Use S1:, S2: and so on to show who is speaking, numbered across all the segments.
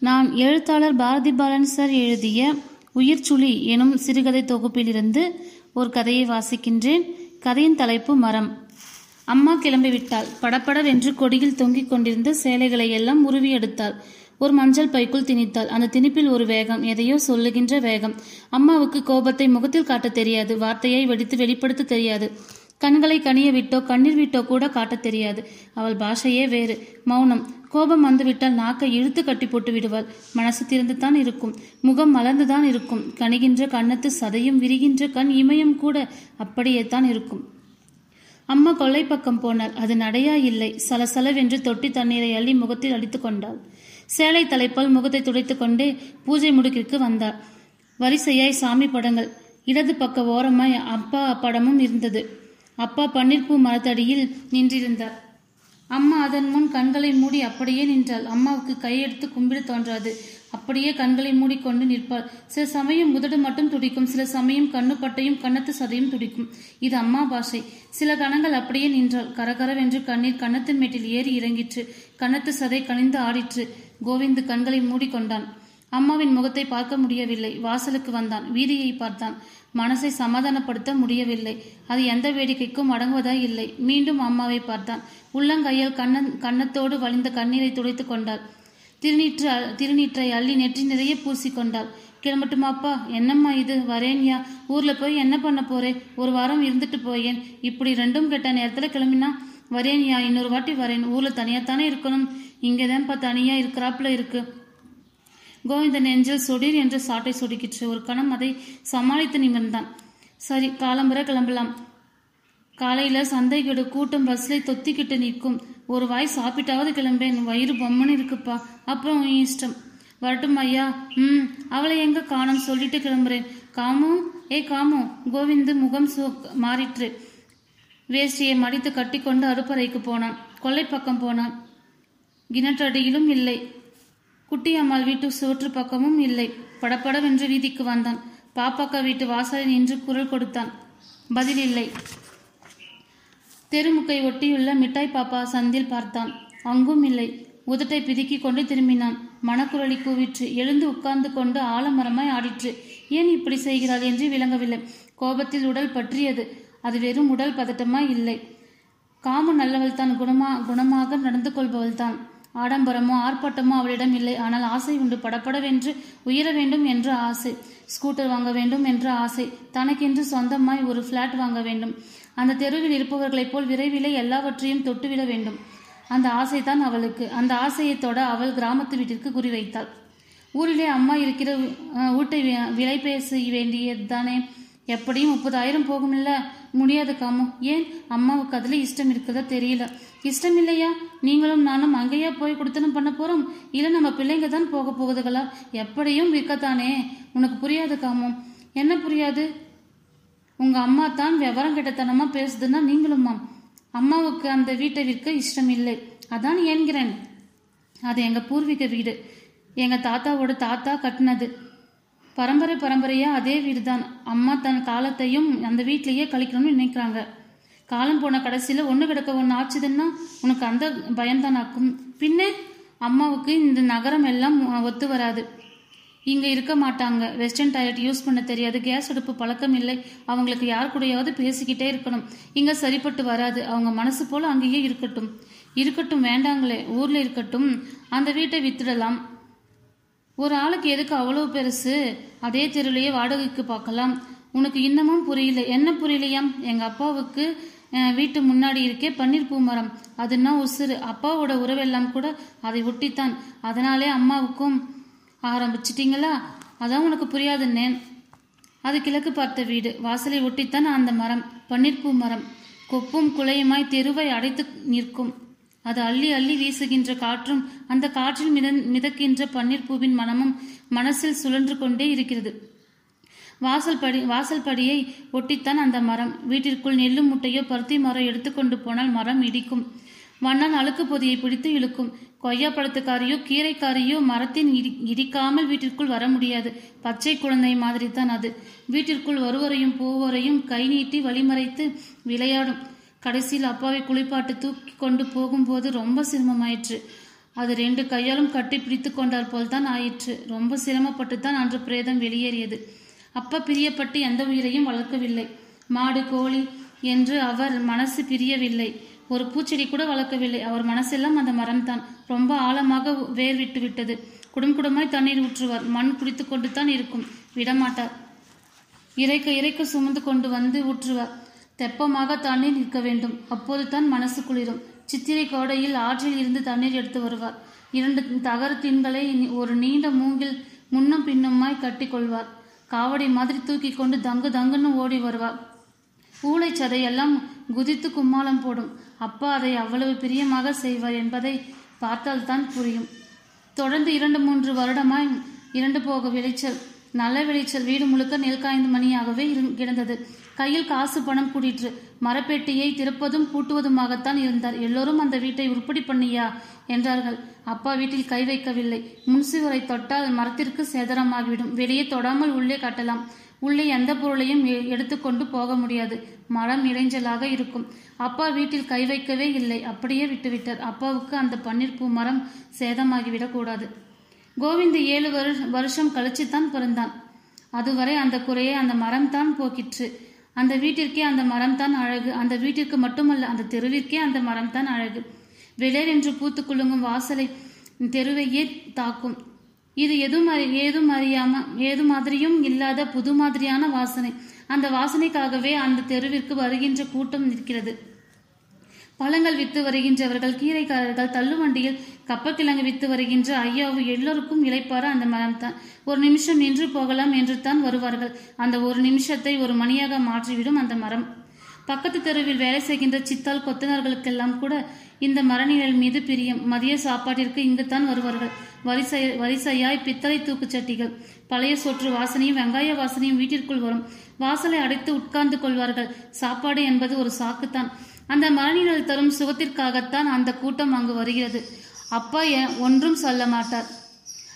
S1: நான் எழுத்தாளர் பாரதி பாலன் சார் எழுதிய உயிர்ச்சுளி எனும் சிறுகதை தொகுப்பிலிருந்து ஒரு கதையை வாசிக்கின்றேன். கதையின் தலைப்பு மரம். அம்மா கிளம்பிவிட்டாள். படபடவென்று கொடியில் தொங்கிக் கொண்டிருந்த சேலைகளை எல்லாம் உருவி எடுத்தாள். ஒரு மஞ்சள் பைக்குள் திணித்தாள். அந்த திணிப்பில் ஒரு வேகம் எதையோ சொல்லுகின்ற வேகம். அம்மாவுக்கு கோபத்தை முகத்தில் காட்ட தெரியாது. வார்த்தையை வெடித்து வெளிப்படுத்த தெரியாது. கண்களை கனிய விட்டோ கண்ணீர் விட்டோ கூட காட்டத் தெரியாது. அவள் பாஷையே வேறு. மௌனம். கோபம் வந்துவிட்டால் நாக்கை இழுத்து கட்டி போட்டு விடுவாள். மனசு திறந்துதான் இருக்கும். முகம் மலர்ந்துதான் இருக்கும். கணிகின்ற கண்ணத்து சதையும் விரிகின்ற கண் இமயம் கூட அப்படியே தான் இருக்கும். அம்மா கொல்லை பக்கம் போனாள். அது நடையா இல்லை. சலசலவென்று தொட்டி தண்ணீரை அள்ளி முகத்தில் அடித்து கொண்டாள். சேலை தலைப்பால் முகத்தை துடைத்து கொண்டே பூஜை முடுக்கிற்கு வந்தாள். வரிசையாய் சாமி படங்கள். இடது பக்க ஓரமாய் அப்பா படமும் இருந்தது. அப்பா பன்னீர்பூ மரத்தடியில் நின்றிருந்தார். அம்மா அதன் முன் கண்களை மூடி அப்படியே நின்றாள். அம்மாவுக்கு கையெடுத்து கும்பிட தோன்றாது. அப்படியே கண்களை மூடிக்கொண்டு நிற்பாள். சில சமயம் உதடு மட்டும் துடிக்கும். சில சமயம் கண்ணு பட்டையும் கன்னத்து சதையும் துடிக்கும். இது அம்மா பாஷை. சில கணங்கள் அப்படியே நின்றாள். கரகரவென்று கண்ணீர் கன்னத்தின் மேட்டில் ஏறி இறங்கிற்று. கன்னத்து சதை கனிந்து ஆடிற்று. கோவிந்து கண்களை மூடிக்கொண்டான். அம்மாவின் முகத்தை பார்க்க முடியவில்லை. வாசலுக்கு வந்தான். வீதியை பார்த்தான். மனசை சமாதானப்படுத்த முடியவில்லை. அது எந்த வேடிக்கைக்கும் அடங்குவதாய் இல்லை. மீண்டும் அம்மாவை பார்த்தான். உள்ளங்கையால் கண்ணன் கன்னத்தோடு வழிந்த கண்ணீரை துடைத்துக் கொண்டாள். திருநீற்று திருநீற்றை அள்ளி நெற்றி நிறைய பூசிக்கொண்டாள் கிளம்பட்டுமாப்பா என்னம்மா இது? வரேன்யா. ஊர்ல போய் என்ன பண்ண போறேன் ஒரு வாரம் இருந்துட்டு போயேன். இப்படி ரெண்டும் கெட்ட நேரத்துல கிளம்பினா? வரேன்யா. இன்னொரு வாட்டி வரேன். ஊர்ல தனியாத்தானே இருக்கணும். இங்கதான்ப்பா தனியா இருக்கிறாப்புல இருக்கு. கோவிந்தன் நெஞ்சில் சொடீர் என்று சாட்டை சொடுக்கிற்று. ஒரு கணம் அதை சமாளித்து நிமிர்ந்தான். சரி காலம்பர கிளம்பலாம். காலையில சந்தைக்கிடு கூட்டம் பஸ்ல தொத்திக்கிட்டு நிற்கும். ஒரு வாய் சாப்பிட்டாவது கிளம்பேன். வயிறு பொம்மன்னு இருக்குப்பா. அப்புறம் உன் இஷ்டம். வரட்டும் ஐயா. ம் அவளை எங்க காணோம்? சொல்லிட்டு கிளம்புறேன். காமு? ஏ காமு கோவிந்து முகம் சு மாறிற்று. வேஷ்டியை மடித்து கட்டிக்கொண்டு அடுப்பறைக்கு போனான். கொல்லை பக்கம் போனான். கிணற்றடியிலும் இல்லை. குட்டி அம்மாள் வீட்டு சுவற்று பக்கமும் இல்லை. படப்படவென்று வீதிக்கு வந்தான். பாப்பாக்கா வீட்டு வாசலில் நின்று குரல் கொடுத்தான். பதில் இல்லை. தெருமுக்கை ஒட்டியுள்ள மிட்டாய் பாப்பா சந்தில் பார்த்தான். அங்கும் இல்லை. உதட்டை பிதுக்கிக் கொண்டு திரும்பினான். மணக்குரலி கூவிற்று. எழுந்து உட்கார்ந்து கொண்டு ஆலமரமாய் ஆடிற்று. ஏன் இப்படி செய்கிறாள் என்று விளங்கவில்லை. கோபத்தில் உடல் பற்றியது. அது வெறும் உடல் பதட்டமாய் இல்லை. காமு நல்லவள் தான் குணமா குணமாக நடந்து கொள்பவள் தான் ஆடம்பரமோ ஆர்ப்பாட்டமோ அவளிடம் இல்லை. ஆனால் ஆசை உண்டு. படப்படவென்று உயர வேண்டும் என்ற ஆசை. ஸ்கூட்டர் வாங்க வேண்டும் என்ற ஆசை. தனக்கென்று சொந்தமாய் ஒரு ஃப்ளாட் வாங்க வேண்டும். அந்த தெருவில் இருப்பவர்களைப் போல் விரைவிலே எல்லாவற்றையும் தொட்டுவிட வேண்டும். அந்த ஆசைதான் அவளுக்கு. அந்த ஆசையை தொட அவள் கிராமத்து வீட்டிற்கு குறிவைத்தாள். ஊரிலே அம்மா இருக்கிற வீட்டை விலை பேச வேண்டியதுதானே? எப்படியும் முப்பதாயிரம் போகும்ல? முடியாது காமு. ஏன்? அம்மாவுக்கு அதுல இஷ்டம் இருக்குதா தெரியல. இஷ்டம் இல்லையா? நீங்களும் நானும் அங்கேயா போய் கொடுத்தனும் பண்ண போறோம். இல்ல நம்ம பிள்ளைங்க தான் போக போகுதுகளா எப்படியும் விற்கத்தானே உனக்கு புரியாது காமு. என்ன புரியாது? உங்க அம்மா தான் விவரம் கெட்டத்தனமா பேசுதுன்னா நீங்களும்மா அம்மாவுக்கு அந்த வீட்டை விற்க இஷ்டம் இல்லை. அதான் ஏன்கிறேன். அது எங்க பூர்வீக வீடு. எங்க தாத்தாவோட தாத்தா கட்டினது. பரம்பரை பரம்பரையாக அதே வீடு தான் அம்மா தன் காலத்தையும் அந்த வீட்லேயே கழிக்கணும்னு நினைக்கிறாங்க. காலம் போன கடைசியில் ஒன்று கிடக்க ஒன்று ஆச்சுதுன்னா உனக்கு அந்த பயம்தானாக்கும் பின்னே அம்மாவுக்கு இந்த நகரம் எல்லாம் ஒத்து வராது. இங்கே இருக்க மாட்டாங்க. வெஸ்டர்ன் டாய்லெட் யூஸ் பண்ண தெரியாது. கேஸ் அடுப்பு பழக்கம் இல்லை. அவங்களுக்கு யார் கூடயாவது பேசிக்கிட்டே இருக்கணும். இங்கே சரிப்பட்டு வராது. அவங்க மனசு போல் அங்கேயே இருக்கட்டும். இருக்கட்டும் வேண்டாங்களே. ஊரில் இருக்கட்டும். அந்த வீட்டை வித்துடலாம். ஒரு ஆளுக்கு எதுக்கு அவ்வளவு பெருசு? அதே தெருலையே வாடகைக்கு பார்க்கலாம். உனக்கு இன்னமும் புரியல. என்ன புரியலையாம்? எங்க அப்பாவுக்கு வீட்டு முன்னாடி இருக்கே பன்னீர் பூ மரம் அதுன்னா உசுறு. அப்பாவோட உறவெல்லாம் கூட அதை ஒட்டித்தான். அதனாலே அம்மாவுக்கும் ஆரம்பிச்சிட்டிங்களா? அதான் உனக்கு புரியாதுன்னேன் அது கிழக்கு பார்த்த வீடு. வாசலை ஒட்டித்தான் அந்த மரம். பன்னீர் பூ மரம் கொப்பும் குலையுமாய் தெருவை அடைத்து நிற்கும். அது அள்ளி அள்ளி வீசுகின்ற காற்றும் அந்த காற்றில் மித மிதக்கின்ற பன்னீர் பூவின் மனமும் மனசில் சுழன்று கொண்டே இருக்கிறது. வாசல் படி வாசல் படியை ஒட்டித்தான் அந்த மரம். வீட்டிற்குள் நெல்லும் முட்டையோ பருத்தி மரம் எடுத்துக்கொண்டு போனால் மரம் இடிக்கும். மண்ணால் அழுக்கு பொதியை பிடித்து இழுக்கும். கொய்யா பழத்துக்காரியோ கீரைக்காரியோ மரத்தின் இடி இடிக்காமல் வீட்டிற்குள் வர முடியாது. பச்சை குழந்தை மாதிரி தான் அது. வீட்டிற்குள் வருவரையும் பூவரையும் கை நீட்டி வழிமறைத்து விளையாடும். கடைசியில் அப்பாவை குளிப்பாட்டு தூக்கி கொண்டு போகும்போது ரொம்ப சிரமமாயிற்று. அது ரெண்டு கையாலும் கட்டி பிடித்து கொண்டால் போல்தான் ஆயிற்று. ரொம்ப சிரமப்பட்டு தான் அன்று பிரேதம் வெளியேறியது. அப்பா பிரியப்பட்டு எந்த உயிரையும் வளர்க்கவில்லை. மாடு கோழி என்று அவர் மனசு பிரியவில்லை. ஒரு பூச்செடி கூட வளர்க்கவில்லை. அவர் மனசெல்லாம் அந்த மரம்தான். ரொம்ப ஆழமாக வேர் விட்டு விட்டது. குடும் குடமாய் தண்ணீர் ஊற்றுவார். மண் குடித்து கொண்டு தான் இருக்கும். விடமாட்டார். இறைக்க இறைக்க சுமந்து கொண்டு வந்து ஊற்றுவார். தெப்பமாக தண்ணீர் நிற்க வேண்டும். அப்போது தான் மனசு குளிரும். சித்திரை கோடையில் ஆற்றில் இருந்து தண்ணீர் எடுத்து வருவார். இரண்டு தகர தின்களை ஒரு நீண்ட மூங்கில் முன்னும் பின்னுமாய் கட்டி கொள்வார். காவடி மாதிரி தூக்கி கொண்டு தங்கு தங்குன்னு ஓடி வருவார். ஊளை சதையெல்லாம் குதித்து கும்மாளம் போடும். அப்பா அதை அவ்வளவு பிரியமாக செய்வார் என்பதை பார்த்தால்தான் புரியும். தொடர்ந்து இரண்டு மூன்று வருடமாய் இரண்டு போக விளைச்சல். நல்ல விளைச்சல். வீடு முழுக்க நெல் காய்ந்து மணியாகவே இரு- கிடந்தது. கையில் காசு பணம் கூடிற்று. மரப்பெட்டியை திறப்பதும் பூட்டுவதுமாகத்தான் இருந்தார். எல்லோரும் அந்த வீட்டை உருப்படி பண்ணியா? என்றார்கள். அப்பா வீட்டில் கை வைக்கவில்லை. முன்சுவரை தொட்டால் மரத்திற்கு சேதனமாகிவிடும் வெளியே தொடாமல் உள்ளே கட்டலாம். உள்ளே எந்த பொருளையும் எ- எடுத்துக்கொண்டு போக முடியாது. மரம் இடைஞ்சலாக இருக்கும். அப்பா வீட்டில் கை வைக்கவே இல்லை. அப்படியே விட்டுவிட்டார். அப்பாவுக்கு அந்த பன்னீர் பூ மரம் சேதமாகிவிடக்கூடாது கோவிந்த் ஏழு வருஷம் வருஷம் கழிச்சுத்தான் பிறந்தான். அதுவரை அந்த குறையை அந்த மரம் தான் போக்கிற்று. அந்த வீட்டிற்கே அந்த மரம் தான் அழகு. அந்த வீட்டிற்கு மட்டுமல்ல அந்த தெருவிற்கே அந்த மரம் தான் அழகு. விளர் என்று பூத்து குலுங்கும் வாசலை தெருவையே தாக்கும். இது எதுவும் அறி- ஏதும் அறியாம ஏது மாதிரியும் இல்லாத புது மாதிரியான வாசனை. அந்த வாசனைக்காகவே அந்த தெருவிற்கு வருகின்ற கூட்டம் நிற்கிறது. பழங்கள் வித்து வருகின்றவர்கள் கீரைக்காரர்கள் தள்ளுவண்டியில் கப்பக்கிழங்கு வித்து வருகின்ற ஐயாவு எல்லோருக்கும் இளைப்பார அந்த மரம் தான். ஒரு நிமிஷம் நின்று போகலாம் என்று தான் வருவார்கள். அந்த ஒரு நிமிஷத்தை ஒரு மணியாக மாற்றிவிடும் அந்த மரம். பக்கத்து தெருவில் வேலை செய்கின்ற சித்தால் கொத்தனர்களுக்கெல்லாம் கூட இந்த மரநிழல் மீது பிரியம். மதிய சாப்பாட்டிற்கு இங்குத்தான் வருவார்கள். வரிசை வரிசையாய் பித்தளை தூக்குச்சட்டிகள் பழைய சொற்று வாசனையும் வெங்காய வாசனையும் வீட்டிற்குள் வரும். வாசலை அடைத்து உட்கார்ந்து கொள்வார்கள். சாப்பாடு என்பது ஒரு சாக்குத்தான். அந்த மரநிழல் தரும் சுகத்திற்காகத்தான் அந்த கூட்டம் அங்கு வருகிறது. அப்பா ஏன் ஒன்றும் சொல்ல மாட்டார்.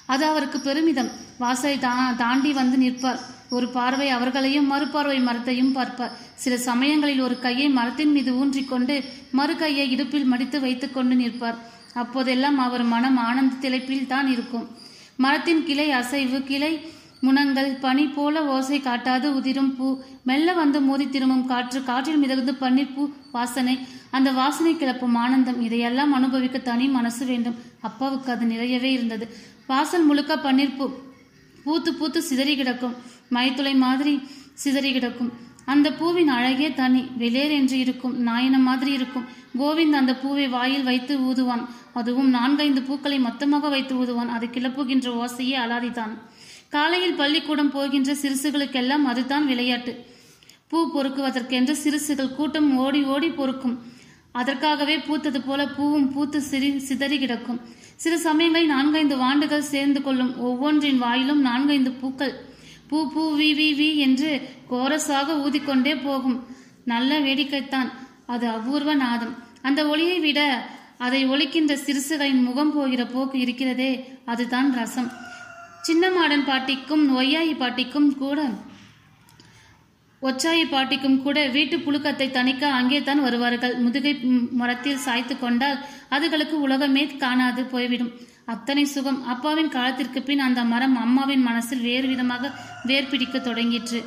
S1: அது அவருக்கு பெருமிதம். வாசலை தா- தாண்டி வந்து நிற்பார். ஒரு பார்வை அவர்களையும் மறுபார்வை மரத்தையும் பார்ப்பார். சில சமயங்களில் ஒரு கையை மரத்தின் மீது ஊன்றிக்கொண்டு மறு கையை இடுப்பில் மடித்து வைத்துக்கொண்டு நிற்பார். அப்போதெல்லாம் அவர் மனம் ஆனந்த திளைப்பில் தான் இருக்கும். மரத்தின் கிளை அசைவு கிளை முனங்கள் பனி போல ஓசை காட்டாது உதிரும் பூ. மெல்ல வந்து மோதி திரும்பும் காற்று காற்றில் மிதந்து பன்னீர் பூ வாசனை. அந்த வாசனை கிளப்பும் ஆனந்தம். இதையெல்லாம் அனுபவிக்க தனி மனசு வேண்டும். அப்பாவுக்கு அது நிறையவே இருந்தது. வாசல் முழுக்க பன்னீர் பூ. பூத்து பூத்து சிதறி கிடக்கும். மைத்துளை மாதிரி சிதறி கிடக்கும். அந்த பூவின் அழகே தனி. வெளியேர் என்று இருக்கும். நாயன மாதிரி இருக்கும். கோவிந்த் அந்த பூவை வாயில் வைத்து ஊதுவான். அதுவும் நான்கைந்து பூக்களை மொத்தமாக வைத்து ஊதுவான். அது கிளப்புகின்ற ஓசையே அலாதிதான். காலையில் பள்ளிக்கூடம் போகின்ற சிறுசுகளுக்கெல்லாம் அதுதான் விளையாட்டு. பூ பொறுக்குவதற்கென்று சிறுசுகள் கூட்டம் ஓடி ஓடி பொறுக்கும். அதற்காகவே பூத்தது போல பூவும் பூத்து சிறி சிதறி கிடக்கும். சில சமயங்களில் நான்கைந்து வாண்டுகள் சேர்ந்து கொள்ளும் ஒவ்வொன்றின் வாயிலும் நான்கைந்து பூக்கள். பூ பூ வி வி வி என்று கோரஸாக ஊதிக்கொண்டே போகும். நல்ல வேடிக்கைத்தான். அது அபூர்வ நாதம். அந்த ஒளியை விட அதை ஒலிக்கின்ற சிறுசுகளின் முகம் போகிற போக்கு இருக்கிறதே. அதுதான் ரசம். சின்னமாடன் பாட்டிக்கும் ஒய்யாயி பாட்டிக்கும் கூட ஒச்சாயி பாட்டிக்கும் கூட வீட்டு புழுக்கத்தை தணிக்க அங்கே தான் வருவார்கள். முதுகை மரத்தில் சாய்த்து கொண்டால் அதுகளுக்கு உலகமே காணாது போய்விடும். அத்தனை சுகம் அப்பாவின் காலத்திற்கு பின் அந்த மரம் அம்மாவின் மனசில் வேறு விதமாக வேர் பிடிக்க தொடங்கிற்று.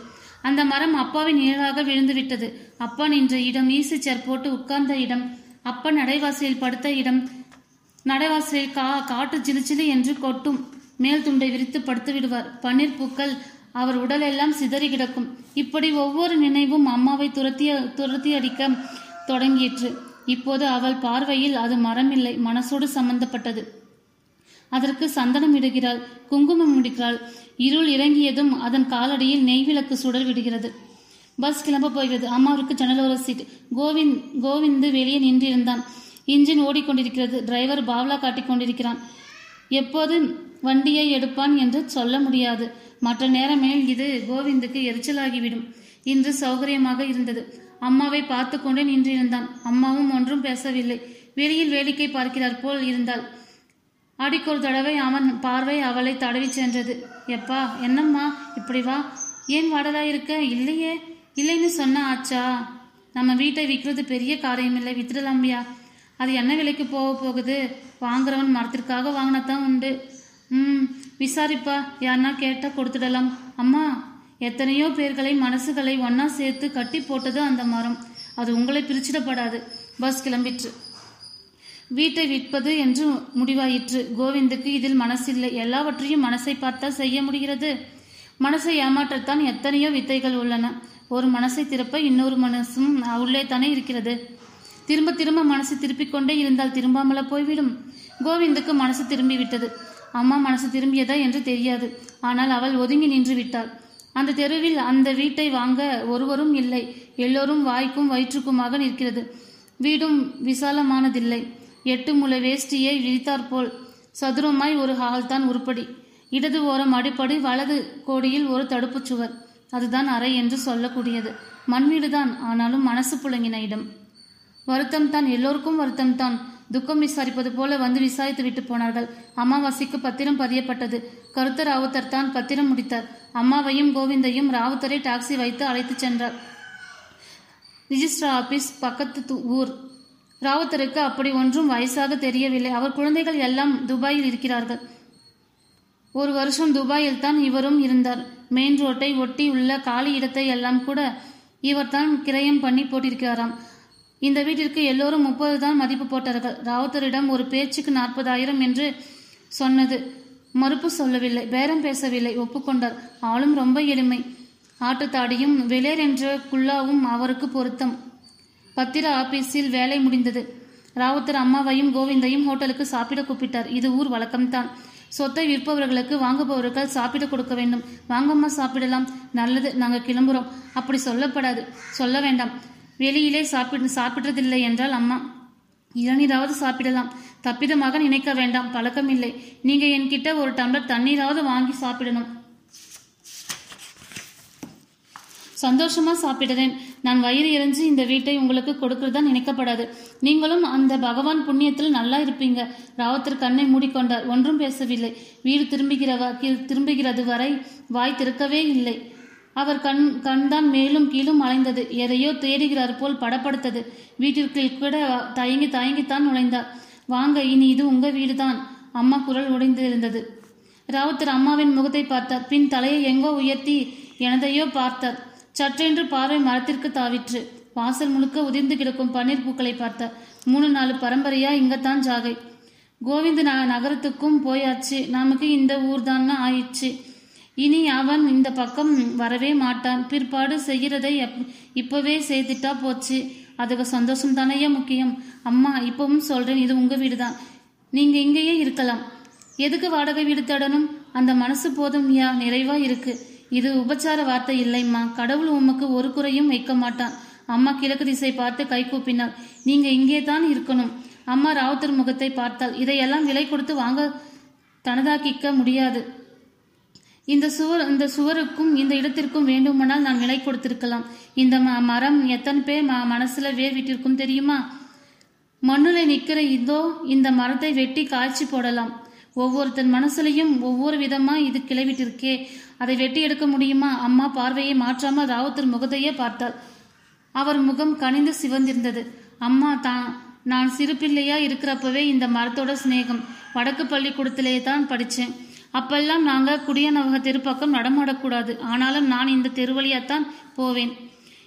S1: அந்த மரம் அப்பாவின் நிழலாக விழுந்து விட்டது அப்பா நின்ற இடம் ஈசி சேர் போட்டு உட்கார்ந்த இடம் அப்பா நடைவாசலில் படுத்த இடம் நடைவாசலில் கா காட்டு ஜிலுஜிலு என்று கொட்டும். மேல் துண்டை விரித்து படுத்து விடுவார். பன்னீர் பூக்கள் அவர் உடலெல்லாம் சிதறி கிடக்கும். இப்படி ஒவ்வொரு நினைவும் அம்மாவை துரத்தி துரத்தி அடிக்க தொடங்கிற்று. இப்போது அவள் பார்வையில் அது மரமில்லை மனசோடு சம்பந்தப்பட்டது. அதற்கு சந்தனம் இடுகிறாள் குங்குமம் முடிக்கிறாள். இருள் இறங்கியதும் அதன் காலடியில் நெய்விளக்கு சுடர் விடுகிறது. பஸ் கிளம்ப போகிறது. அம்மாவிற்கு ஜன்னலோர சீட். கோவிந்த் கோவிந்து வெளியே நின்றிருந்தான். இன்ஜின் ஓடிக்கொண்டிருக்கிறது. டிரைவர் பாவ்லா காட்டிக் கொண்டிருக்கிறான் எப்போது வண்டியை எடுப்பான் என்று சொல்ல முடியாது. மற்ற நேரமேல் இது கோவிந்துக்கு எரிச்சலாகிவிடும். இன்று சௌகரியமாக இருந்தது. அம்மாவை பார்த்து கொண்டே நின்றிருந்தான். அம்மாவும் ஒன்றும் பேசவில்லை. வெளியில் வேடிக்கை பார்க்கிறார் போல் இருந்தாள். அடிக்கொரு தடவை அவன் பார்வை அவளை தடவி சென்றது. எப்பா என்னம்மா இப்படி வா. ஏன் வாடலா இருக்க இல்லையே. இல்லைன்னு சொன்ன ஆச்சா. நம்ம வீட்டை விற்கிறது பெரிய காரியமில்லை வித்துடலாம்பியா அது என்ன விலைக்கு போக போகுது? வாங்குறவன் மரத்திற்காக வாங்கினதான் உண்டு. ம் விசாரிப்பா. யாருன்னா கேட்டால் கொடுத்துடலாம். அம்மா எத்தனையோ பேர்களை மனசுகளை ஒன்னா சேர்த்து கட்டி போட்டது அந்த மரம். அது உங்களை பிரிச்சிடப்படாது. பஸ் கிளம்பிற்று. வீட்டை விற்பது என்று முடிவாயிற்று. கோவிந்துக்கு இதில் மனசில்லை. எல்லாவற்றையும் மனசை பார்த்தா செய்ய முடிகிறது. மனசை ஏமாற்றத்தான் எத்தனையோ வித்தைகள் உள்ளன. ஒரு மனசை திறப்ப இன்னொரு மனசும் உள்ளே தானே இருக்கிறது. திரும்ப திரும்ப மனசு திருப்பிக் கொண்டே இருந்தால் திரும்பாமல போய்விடும். கோவிந்துக்கு மனசு திரும்பி விட்டது அம்மா மனசு திரும்பியதா என்று தெரியாது. ஆனால் அவள் ஒதுங்கி நின்று விட்டாள். அந்த தெருவில் அந்த வீட்டை வாங்க ஒருவரும் இல்லை. எல்லோரும் வாய்க்கும் வயிற்றுக்குமாக நிற்கிறது. வீடும் விசாலமானதில்லை. எட்டு முளை வேஷ்டியை விரித்தாற்போல் சதுரமாய் ஒரு ஹால் தான் உருப்படி. இடது ஓரம் அடிப்படி வலது கோடியில் ஒரு தடுப்புச் சுவர். அதுதான் அறை என்று சொல்லக்கூடியது. மண்வீடுதான் ஆனாலும் மனசு புழங்கின இடம். வருத்தம் தான் எல்லோருக்கும் வருத்தம் தான் துக்கம் விசாரிப்பது போல வந்து விசாரித்து விட்டு போனார்கள். அமாவாசைக்கு பத்திரம் பதியப்பட்டது. கருத்த ராவுத்தர் தான் பத்திரம் முடித்தார். அம்மாவையும் கோவிந்தையும் ராவுத்தரை டாக்ஸி வைத்து அழைத்துச் சென்றார். ரிஜிஸ்டர் ஆபீஸ் பக்கத்து ஊர். ராவுத்தருக்கு அப்படி ஒன்றும் வயசாக தெரியவில்லை. அவர் குழந்தைகள் எல்லாம் துபாயில் இருக்கிறார்கள். ஒரு வருஷம் துபாயில் தான் இவரும் இருந்தார். மெயின் ரோட்டை ஒட்டி உள்ள காலி இடத்தை எல்லாம் கூட இவர் தான் கிரயம் பண்ணி போட்டிருக்கிறாராம். இந்த வீட்டிற்கு எல்லோரும் முப்பது தான் மதிப்பு போட்டார்கள் ராவுத்தரிடம் ஒரு பேச்சுக்கு நாற்பதாயிரம் என்று சொன்னது. மறுப்பு சொல்லவில்லை. பேரம் பேசவில்லை. ஒப்புக்கொண்டார். ஆளும் ரொம்ப எளிமை. ஆட்டுத்தாடியும் வெளேர் என்ற குல்லாவும் அவருக்கு பொருத்தம். பத்திர ஆபீஸில் வேலை முடிந்தது. ராவுத்தர் அம்மாவையும் கோவிந்தையும் ஹோட்டலுக்கு சாப்பிட கூப்பிட்டார். இது ஊர் வழக்கம்தான். சொத்தை விற்பவர்களுக்கு வாங்குபவர்கள் சாப்பிட கொடுக்க வேண்டும். வாங்கம்மா சாப்பிடலாம். நல்லது. நாங்கள் கிளம்புறோம். அப்படி சொல்லப்படாது. சொல்ல வேண்டாம். வெளியிலே சாப்பிடு சாப்பிடுறதில்லை என்றால் அம்மா இளநீராவது சாப்பிடலாம். தப்பிதமாக நினைக்க வேண்டாம். பழக்கமில்லை. நீங்க என்கிட்ட ஒரு டம்ளர் தண்ணீராவது வாங்கி சாப்பிடணும். சந்தோஷமா சாப்பிடுறேன். நான் வயிறு எரிஞ்சு இந்த வீட்டை உங்களுக்கு கொடுக்கறதா நினைக்கப்படாது. நீங்களும் அந்த பகவான் புண்ணியத்தில் நல்லா இருப்பீங்க. ராவத்தர் கண்ணை மூடிக்கொண்டார். ஒன்றும் பேசவில்லை. வீடு திரும்புகிறவ திரும்புகிறது வரை வாய் திறக்கவே இல்லை. அவர் கண் கண்தான் மேலும் கீழும் அலைந்தது. எதையோ தேடுகிறார் போல் படப்படுத்தது. வீட்டிற்குள் கூட தயங்கி தயங்கித்தான் நுழைந்தார். வாங்க இனி இது உங்க வீடுதான். அம்மா குரல் உடைந்து இருந்தது ராவுத்தர் அம்மாவின் முகத்தை பார்த்தார். பின் தலையை எங்கோ உயர்த்தி எனதையோ பார்த்தார். சற்றென்று பார்வை மரத்திற்கு தாவிற்று. வாசல் முழுக்க உதிர்ந்து கிடக்கும் பன்னீர் பூக்களை பார்த்தார். மூணு நாலு பரம்பரையா இங்கத்தான் ஜாகை. கோவிந்த ந- நகரத்துக்கும் போயாச்சு. நமக்கு இந்த ஊர்தான் ஆயிடுச்சு இனி அவன் இந்த பக்கம் வரவே மாட்டான். பிற்பாடு செய்கிறதை இப்போவே இப்பவே செய்துட்டா போச்சு. அதுக்கு சந்தோஷம் தானேயா முக்கியம்? அம்மா இப்பவும் சொல்றேன் இது உங்க வீடுதான். நீங்க இங்கேயே இருக்கலாம். எதுக்கு வாடகை வீடு தேடணும்? அந்த மனசு போதும் யா நிறைவா இருக்கு. இது உபச்சார வார்த்தை இல்லைம்மா. கடவுள் உமக்கு ஒரு குறையும் வைக்க மாட்டான். அம்மா கிழக்கு திசை பார்த்து கை கூப்பினாள். நீங்க இங்கே தான் இருக்கணும். அம்மா ராவுத்தர் முகத்தை பார்த்தாள். இதையெல்லாம் விலை கொடுத்து வாங்க தனதாக்கிக்க முடியாது. இந்த சுவர் இந்த சுவருக்கும் இந்த இடத்திற்கும் வேண்டுமானால் நான் விலை கொடுத்திருக்கலாம். இந்த மரம் எத்தனை பேர் மனசுல வேர்விட்டிருக்கும் தெரியுமா? மண்ணுல நிக்கிற இதோ இந்த மரத்தை வெட்டி காய்ச்சி போடலாம். ஒவ்வொருத்தன் மனசுலையும் ஒவ்வொரு விதமா இது கிளவிட்டிருக்கே. அதை வெட்டி எடுக்க முடியுமா? அம்மா பார்வையை மாற்றாமல் ராவுத்தர் முகத்தையே பார்த்தாள். அவர் முகம் கனிந்து சிவந்திருந்தது. அம்மா தான் நான் சிறு பிள்ளையா இருக்கிறப்பவே இந்த மரத்தோட சிநேகம். வடக்கு பள்ளிக்கூடத்திலே தான் படித்தேன் அப்பெல்லாம் நாங்கள் குடியனவக தெருப்பக்கம் நடமாடக்கூடாது. ஆனாலும் நான் இந்த தெருவழியாத்தான் போவேன்.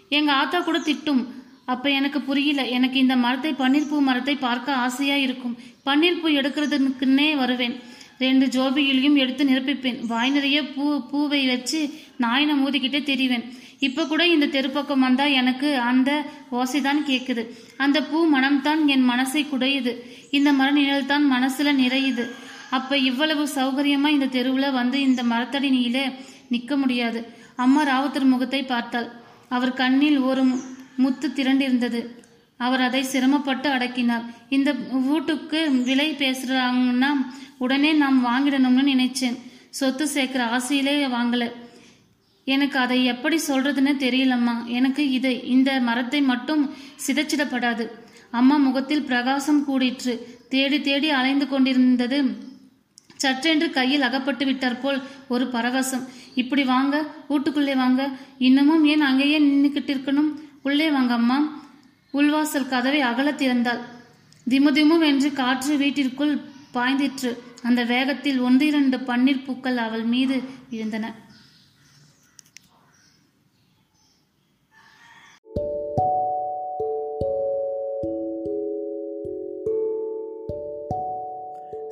S1: எங்கள் ஆத்தா கூட திட்டும். அப்போ எனக்கு புரியல. எனக்கு இந்த மரத்தை பன்னீர் பூ மரத்தை பார்க்க ஆசையாக இருக்கும். பன்னீர் பூ எடுக்கிறதுக்குன்னே வருவேன். ரெண்டு ஜோபியிலையும் எடுத்து நிரப்பிப்பேன். வாய் நிறைய பூ பூவை வச்சு நாயினை மூதிக்கிட்டே தெரிவேன். இப்போ கூட இந்த தெருப்பக்கம் வந்தால் எனக்கு அந்த ஓசைதான் கேட்குது அந்த பூ மனம்தான் என் மனசை குடையுது. இந்த மர நிழல் தான் மனசில் நிறையுது. அப்ப இவ்வளவு சௌகரியமா இந்த தெருவுல வந்து இந்த மரத்தடி நீல நிக்க முடியாது. அம்மா ராவுத்தர் முகத்தை பார்த்தாள். அவர் கண்ணில் ஒரு மு- முத்து திரண்டிருந்தது. அவர் அதை சிரமப்பட்டு அடக்கினார். இந்த வீட்டுக்கு விலை பேசுறாங்கன்னா உடனே நாம் வாங்கிடணும்னு நினைச்சேன். சொத்து சேர்க்கிற ஆசையிலே வாங்கல. எனக்கு அதை எப்படி சொல்றதுன்னு தெரியலம்மா. எனக்கு இதை இந்த மரத்தை மட்டும் சிதைச்சிடப்படாது. அம்மா முகத்தில் பிரகாசம் கூடிற்று. தேடி தேடி அலைந்து கொண்டிருந்தது சற்றென்று கையில் அகப்பட்டு விட்டார் போல் ஒரு பரவசம். இப்படி வாங்க வீட்டுக்குள்ளே வாங்க. இன்னமும் ஏன் அங்கேயே நின்றுக்கிட்டு இருக்கணும் உள்ளே வாங்க அம்மா. உள்வாசல் கதவை அகலத் திறந்தாள். திமு திமும் என்று காற்று வீட்டிற்குள் பாய்ந்திற்று. அந்த வேகத்தில் ஒன்றிரண்டு பன்னீர் பூக்கள் அவள் மீது விழுந்தன.